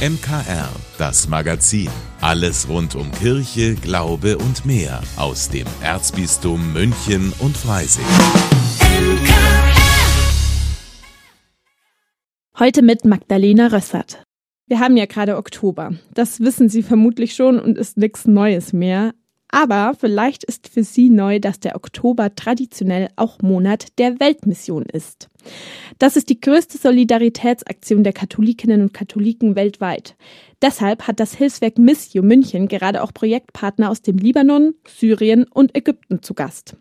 MKR, das Magazin. Alles rund um Kirche, Glaube und mehr aus dem Erzbistum München und Freising. Heute mit Magdalena Rössert. Wir haben ja gerade Oktober. Das wissen Sie vermutlich schon und ist nichts Neues mehr. Aber vielleicht ist für Sie neu, dass der Oktober traditionell auch Monat der Weltmission ist. Das ist die größte Solidaritätsaktion der Katholikinnen und Katholiken weltweit. Deshalb hat das Hilfswerk Missio München gerade auch Projektpartner aus dem Libanon, Syrien und Ägypten zu Gast.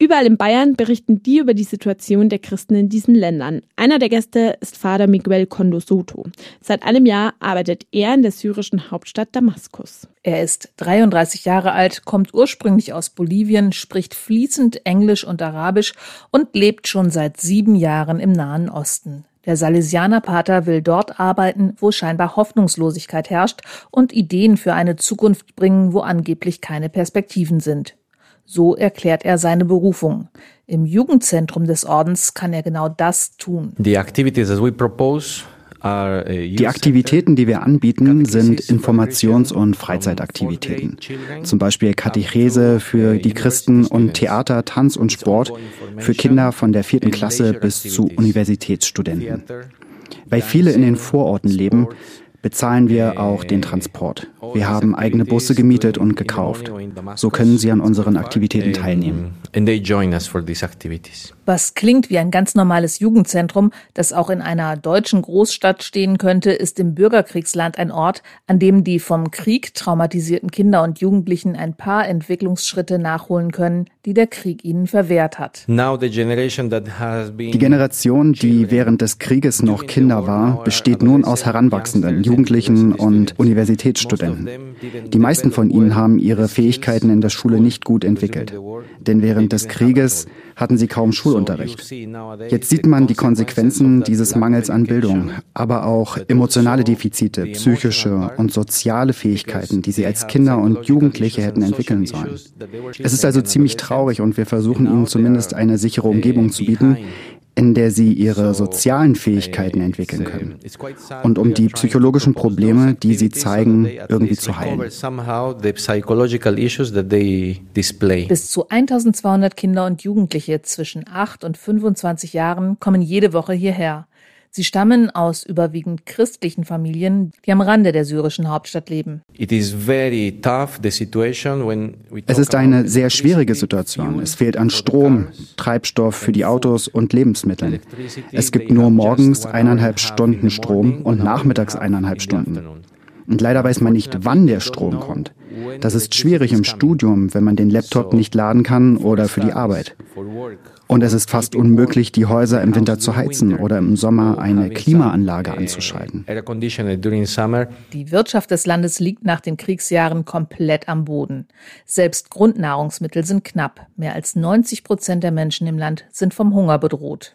Überall in Bayern berichten die über die Situation der Christen in diesen Ländern. Einer der Gäste ist Vater Miguel Kondo Soto. Seit einem Jahr arbeitet er in der syrischen Hauptstadt Damaskus. Er ist 33 Jahre alt, kommt ursprünglich aus Bolivien, spricht fließend Englisch und Arabisch und lebt schon seit sieben Jahren im Nahen Osten. Der Salesianerpater will dort arbeiten, wo scheinbar Hoffnungslosigkeit herrscht und Ideen für eine Zukunft bringen, wo angeblich keine Perspektiven sind. So erklärt er seine Berufung. Im Jugendzentrum des Ordens kann er genau das tun. Uh, Die Aktivitäten, die wir anbieten, sind Informations- und Freizeitaktivitäten. Zum Beispiel Katechese für die Christen und Theater, Tanz und Sport für Kinder von der vierten Klasse bis zu Universitätsstudenten. Weil viele in den Vororten leben, bezahlen wir auch den Transport. Wir haben eigene Busse gemietet und gekauft. So können sie an unseren Aktivitäten teilnehmen. Was klingt wie ein ganz normales Jugendzentrum, das auch in einer deutschen Großstadt stehen könnte, ist im Bürgerkriegsland ein Ort, an dem die vom Krieg traumatisierten Kinder und Jugendlichen ein paar Entwicklungsschritte nachholen können, die der Krieg ihnen verwehrt hat. Die Generation, die während des Krieges noch Kinder war, besteht nun aus Heranwachsenden, Jugendlichen und Universitätsstudenten. Die meisten von ihnen haben ihre Fähigkeiten in der Schule nicht gut entwickelt. Denn während des Krieges hatten sie kaum Schulunterricht. Jetzt sieht man die Konsequenzen dieses Mangels an Bildung, aber auch emotionale Defizite, psychische und soziale Fähigkeiten, die sie als Kinder und Jugendliche hätten entwickeln sollen. Es ist also ziemlich traurig und wir versuchen ihnen zumindest eine sichere Umgebung zu bieten, in der sie ihre sozialen Fähigkeiten entwickeln können und um die psychologischen Probleme, die sie zeigen, irgendwie zu heilen. Bis zu 1200 Kinder und Jugendliche zwischen 8 und 25 Jahren kommen jede Woche hierher. Sie stammen aus überwiegend christlichen Familien, die am Rande der syrischen Hauptstadt leben. Es ist eine sehr schwierige Situation. Es fehlt an Strom, Treibstoff für die Autos und Lebensmitteln. Es gibt nur morgens eineinhalb Stunden Strom und nachmittags eineinhalb Stunden. Und leider weiß man nicht, wann der Strom kommt. Das ist schwierig im Studium, wenn man den Laptop nicht laden kann oder für die Arbeit. Und es ist fast unmöglich, die Häuser im Winter zu heizen oder im Sommer eine Klimaanlage anzuschalten. Die Wirtschaft des Landes liegt nach den Kriegsjahren komplett am Boden. Selbst Grundnahrungsmittel sind knapp. Mehr als 90 Prozent der Menschen im Land sind vom Hunger bedroht.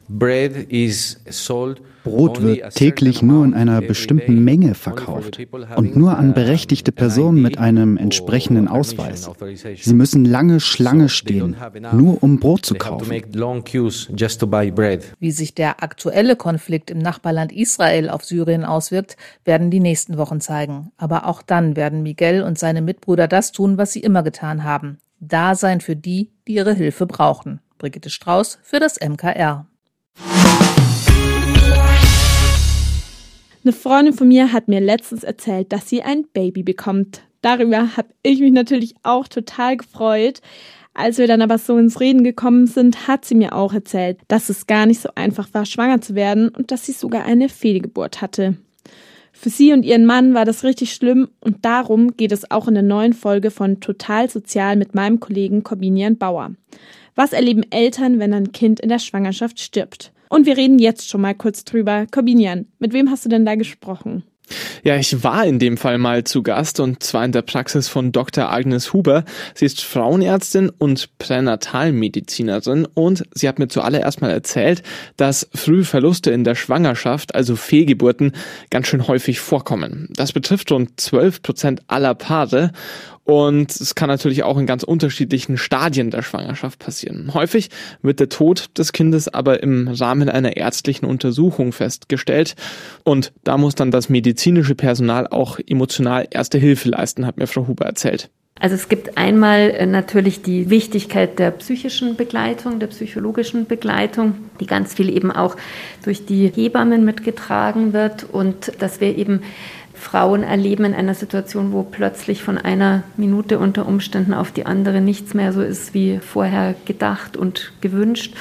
Brot wird täglich nur in einer bestimmten Menge verkauft und nur an berechtigte Personen mit einem entsprechenden Ausweis. Sie müssen lange Schlange stehen, nur um Brot zu kaufen. Wie sich der aktuelle Konflikt im Nachbarland Israel auf Syrien auswirkt, werden die nächsten Wochen zeigen. Aber auch dann werden Miguel und seine Mitbrüder das tun, was sie immer getan haben. Da sein für die, die ihre Hilfe brauchen. Brigitte Strauß für das MKR. Eine Freundin von mir hat mir letztens erzählt, dass sie ein Baby bekommt. Darüber habe ich mich natürlich auch total gefreut. Als wir dann aber so ins Reden gekommen sind, hat sie mir auch erzählt, dass es gar nicht so einfach war, schwanger zu werden und dass sie sogar eine Fehlgeburt hatte. Für sie und ihren Mann war das richtig schlimm und darum geht es auch in der neuen Folge von Total Sozial mit meinem Kollegen Corbinian Bauer. Was erleben Eltern, wenn ein Kind in der Schwangerschaft stirbt? Und wir reden jetzt schon mal kurz drüber. Corbinian, mit wem hast du denn da gesprochen? Ja, ich war in dem Fall mal zu Gast und zwar in der Praxis von Dr. Agnes Huber. Sie ist Frauenärztin und Pränatalmedizinerin und sie hat mir zuallererst mal erzählt, dass Frühverluste in der Schwangerschaft, also Fehlgeburten, ganz schön häufig vorkommen. Das betrifft rund 12 Prozent aller Paare Und es kann natürlich auch in ganz unterschiedlichen Stadien der Schwangerschaft passieren. Häufig wird der Tod des Kindes aber im Rahmen einer ärztlichen Untersuchung festgestellt. Und da muss dann das medizinische Personal auch emotional erste Hilfe leisten, hat mir Frau Huber erzählt. Also es gibt einmal äh, natürlich die Wichtigkeit der psychischen Begleitung, der psychologischen Begleitung, die ganz viel eben auch durch die Hebammen mitgetragen wird und dass wir eben Frauen erleben in einer Situation, wo plötzlich von einer Minute unter Umständen auf die andere nichts mehr so ist wie vorher gedacht und gewünscht.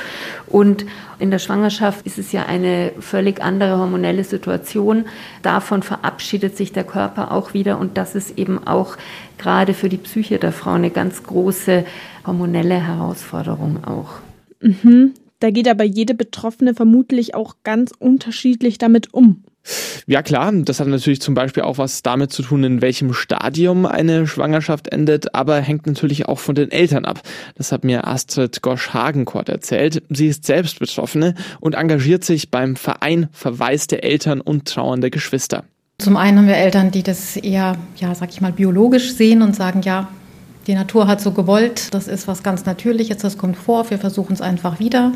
Und in der Schwangerschaft ist es ja eine völlig andere hormonelle Situation. Davon verabschiedet sich der Körper auch wieder und das ist eben auch gerade für die Psyche der Frau eine ganz große hormonelle Herausforderung auch. Mhm. Da geht aber jede Betroffene vermutlich auch ganz unterschiedlich damit um. Ja klar, das hat natürlich zum Beispiel auch was damit zu tun, in welchem Stadium eine Schwangerschaft endet, aber hängt natürlich auch von den Eltern ab. Das hat mir Astrid Gosch-Hagenkort erzählt. Sie ist selbst Betroffene und engagiert sich beim Verein Verwaiste Eltern und trauernde Geschwister. Zum einen haben wir Eltern, die das eher, ja, sag ich mal, biologisch sehen und sagen, ja, die Natur hat so gewollt, das ist was ganz Natürliches, das kommt vor, wir versuchen es einfach wieder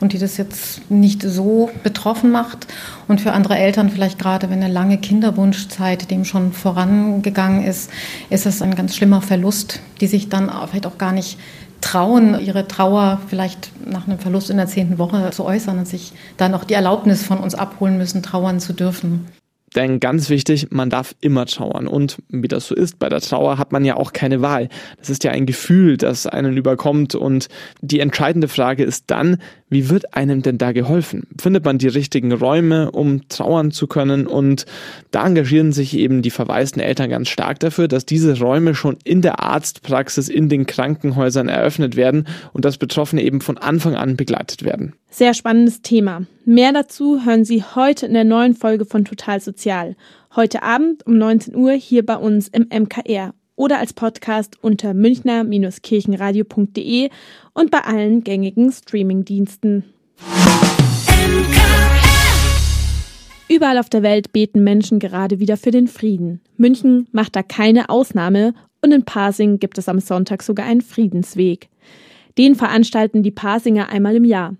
und die das jetzt nicht so betroffen macht. Und für andere Eltern, vielleicht gerade wenn eine lange Kinderwunschzeit dem schon vorangegangen ist, ist es ein ganz schlimmer Verlust, die sich dann vielleicht auch gar nicht trauen, ihre Trauer vielleicht nach einem Verlust in der zehnten Woche zu äußern und sich dann auch die Erlaubnis von uns abholen müssen, trauern zu dürfen. Denn ganz wichtig, man darf immer trauern. Und wie das so ist, bei der Trauer hat man ja auch keine Wahl. Das ist ja ein Gefühl, das einen überkommt. Und die entscheidende Frage ist dann, wie wird einem denn da geholfen? Findet man die richtigen Räume, um trauern zu können? Und da engagieren sich eben die verwaisten Eltern ganz stark dafür, dass diese Räume schon in der Arztpraxis, in den Krankenhäusern eröffnet werden und dass Betroffene eben von Anfang an begleitet werden. Sehr spannendes Thema. Mehr dazu hören Sie heute in der neuen Folge von Total Sozial. Heute Abend um 19 Uhr hier bei uns im MKR oder als Podcast unter münchner-kirchenradio.de und bei allen gängigen Streamingdiensten. Überall auf der Welt beten Menschen gerade wieder für den Frieden. München macht da keine Ausnahme und in Pasing gibt es am Sonntag sogar einen Friedensweg. Den veranstalten die Pasinger einmal im Jahr.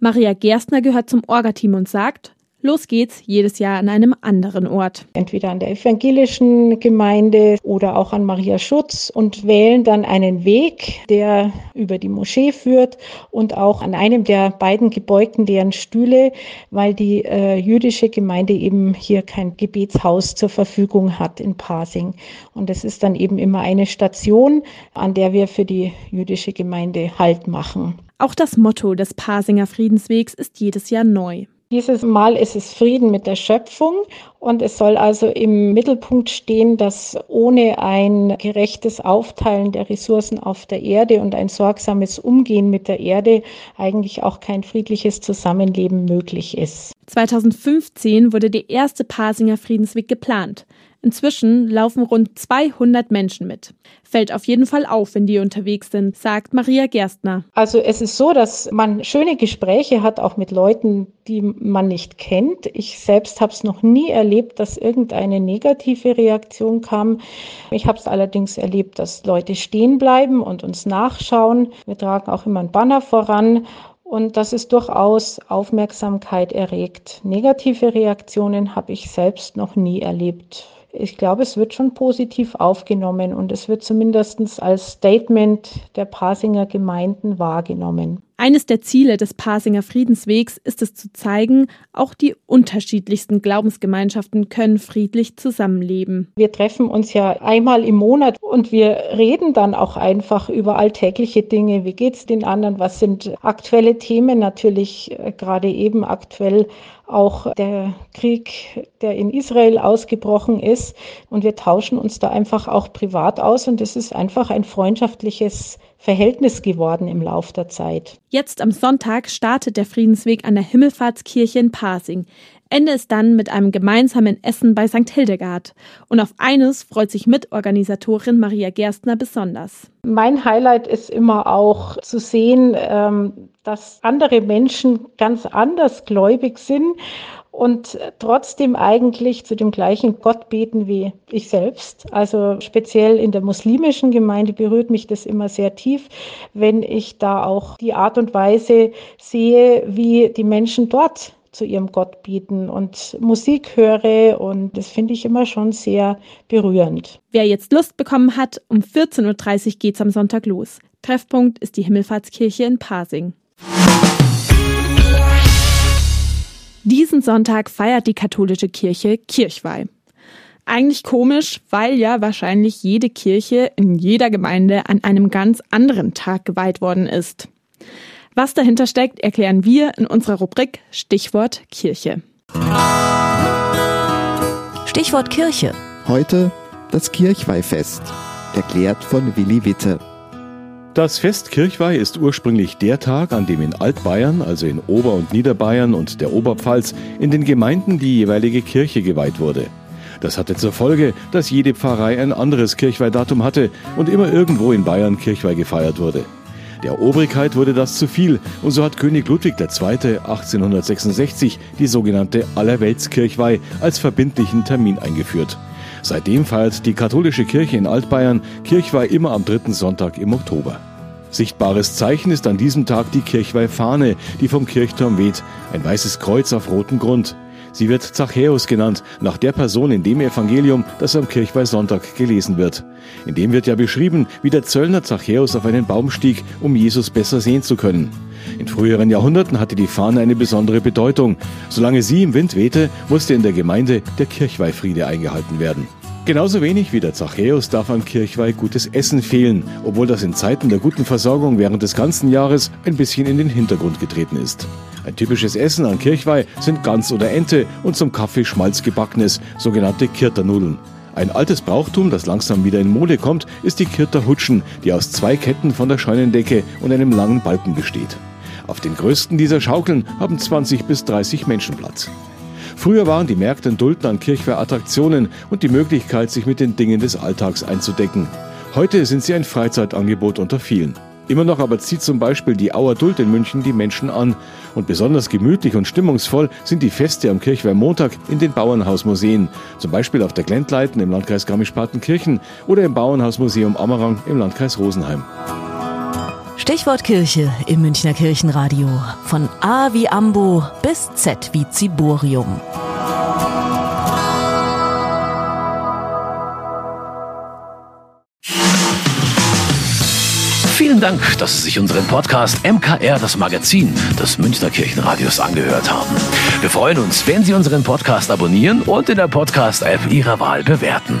Maria Gerstner gehört zum Orga-Team und sagt, Los geht's jedes Jahr an einem anderen Ort. Entweder an der evangelischen Gemeinde oder auch an Maria Schutz und wählen dann einen Weg, der über die Moschee führt und auch an einem der beiden gebeugten deren Stühle, weil die äh, jüdische Gemeinde eben hier kein Gebetshaus zur Verfügung hat in Pasing. Und es ist dann eben immer eine Station, an der wir für die jüdische Gemeinde Halt machen. Auch das Motto des Pasinger Friedenswegs ist jedes Jahr neu. Dieses Mal ist es Frieden mit der Schöpfung und es soll also im Mittelpunkt stehen, dass ohne ein gerechtes Aufteilen der Ressourcen auf der Erde und ein sorgsames Umgehen mit der Erde eigentlich auch kein friedliches Zusammenleben möglich ist. 2015 wurde der erste Pasinger Friedensweg geplant. Inzwischen laufen rund 200 Menschen mit. Fällt auf jeden Fall auf, wenn die unterwegs sind, sagt Maria Gerstner. Also es ist so, dass man schöne Gespräche hat, auch mit Leuten, die man nicht kennt. Ich selbst habe es noch nie erlebt, dass irgendeine negative Reaktion kam. Ich habe es allerdings erlebt, dass Leute stehen bleiben und uns nachschauen. Wir tragen auch immer ein Banner voran und das ist durchaus Aufmerksamkeit erregt. Negative Reaktionen habe ich selbst noch nie erlebt ich glaube, es wird schon positiv aufgenommen und es wird zumindest als Statement der Pasinger Gemeinden wahrgenommen. Eines der Ziele des Pasinger Friedenswegs ist es zu zeigen, auch die unterschiedlichsten Glaubensgemeinschaften können friedlich zusammenleben. Wir treffen uns ja einmal im Monat und wir reden dann auch einfach über alltägliche Dinge. Wie geht es den anderen? Was sind aktuelle Themen? Natürlich äh, gerade eben aktuell auch der Krieg, der in Israel ausgebrochen ist. Und wir tauschen uns da einfach auch privat aus. Und es ist einfach ein freundschaftliches Verhältnis geworden im Lauf der Zeit. Jetzt am Sonntag startet der Friedensweg an der Himmelfahrtskirche in Pasing. Ende ist dann mit einem gemeinsamen Essen bei St. Hildegard. Und auf eines freut sich Mitorganisatorin Maria Gerstner besonders. Mein Highlight ist immer auch zu sehen, ähm, dass andere Menschen ganz anders gläubig sind und trotzdem eigentlich zu dem gleichen Gott beten wie ich selbst. Also speziell in der muslimischen Gemeinde berührt mich das immer sehr tief, wenn ich da auch die Art und Weise sehe, wie die Menschen dort zu ihrem Gott bieten und Musik höre und das finde ich immer schon sehr berührend. Wer jetzt Lust bekommen hat, um 14.30 Uhr geht es am Sonntag los. Treffpunkt ist die Himmelfahrtskirche in Pasing. Diesen Sonntag feiert die katholische Kirche Kirchweih. Eigentlich komisch, weil ja wahrscheinlich jede Kirche in jeder Gemeinde an einem ganz anderen Tag geweiht worden ist. Was dahinter steckt, erklären wir in unserer Rubrik Stichwort Kirche. Stichwort Kirche. Heute das Kirchweihfest, erklärt von Willi Witte. Das Fest Kirchweih ist ursprünglich der Tag, an dem in Altbayern, also in Ober- und Niederbayern und der Oberpfalz, in den Gemeinden die jeweilige Kirche geweiht wurde. Das hatte zur Folge, dass jede Pfarrei ein anderes Kirchweihdatum hatte und immer irgendwo in Bayern Kirchweih gefeiert wurde. Der Obrigkeit wurde das zu viel und so hat König Ludwig II. 1866 die sogenannte Allerweltskirchweih als verbindlichen Termin eingeführt. Seitdem feiert die katholische Kirche in Altbayern Kirchweih immer am dritten Sonntag im Oktober. Sichtbares Zeichen ist an diesem Tag die Kirchweihfahne, die vom Kirchturm weht, ein weißes Kreuz auf rotem Grund. Sie wird Zachäus genannt, nach der Person in dem Evangelium, das am Kirchweihsonntag gelesen wird. In dem wird ja beschrieben, wie der Zöllner Zachäus auf einen Baum stieg, um Jesus besser sehen zu können. In früheren Jahrhunderten hatte die Fahne eine besondere Bedeutung. Solange sie im Wind wehte, musste in der Gemeinde der Kirchweihfriede eingehalten werden. Genauso wenig wie der Zachäus darf an Kirchweih gutes Essen fehlen, obwohl das in Zeiten der guten Versorgung während des ganzen Jahres ein bisschen in den Hintergrund getreten ist. Ein typisches Essen an Kirchweih sind Gans oder Ente und zum Kaffee Schmalzgebackenes, sogenannte Kirternudeln. Ein altes Brauchtum, das langsam wieder in Mode kommt, ist die Kirterhutschen, die aus zwei Ketten von der Scheunendecke und einem langen Balken besteht. Auf den größten dieser Schaukeln haben 20 bis 30 Menschen Platz. Früher waren die Märkte in Dulden an Kirchweih Attraktionen und die Möglichkeit, sich mit den Dingen des Alltags einzudecken. Heute sind sie ein Freizeitangebot unter vielen. Immer noch aber zieht zum Beispiel die Auer Duld in München die Menschen an. Und besonders gemütlich und stimmungsvoll sind die Feste am Kirchweihmontag in den Bauernhausmuseen. Zum Beispiel auf der Glentleiten im Landkreis Garmisch-Partenkirchen oder im Bauernhausmuseum Ammerang im Landkreis Rosenheim. Stichwort Kirche im Münchner Kirchenradio. Von A wie Ambo bis Z wie Ziborium. Vielen Dank, dass Sie sich unseren Podcast MKR, das Magazin des Münchner Kirchenradios, angehört haben. Wir freuen uns, wenn Sie unseren Podcast abonnieren und in der Podcast-App Ihrer Wahl bewerten.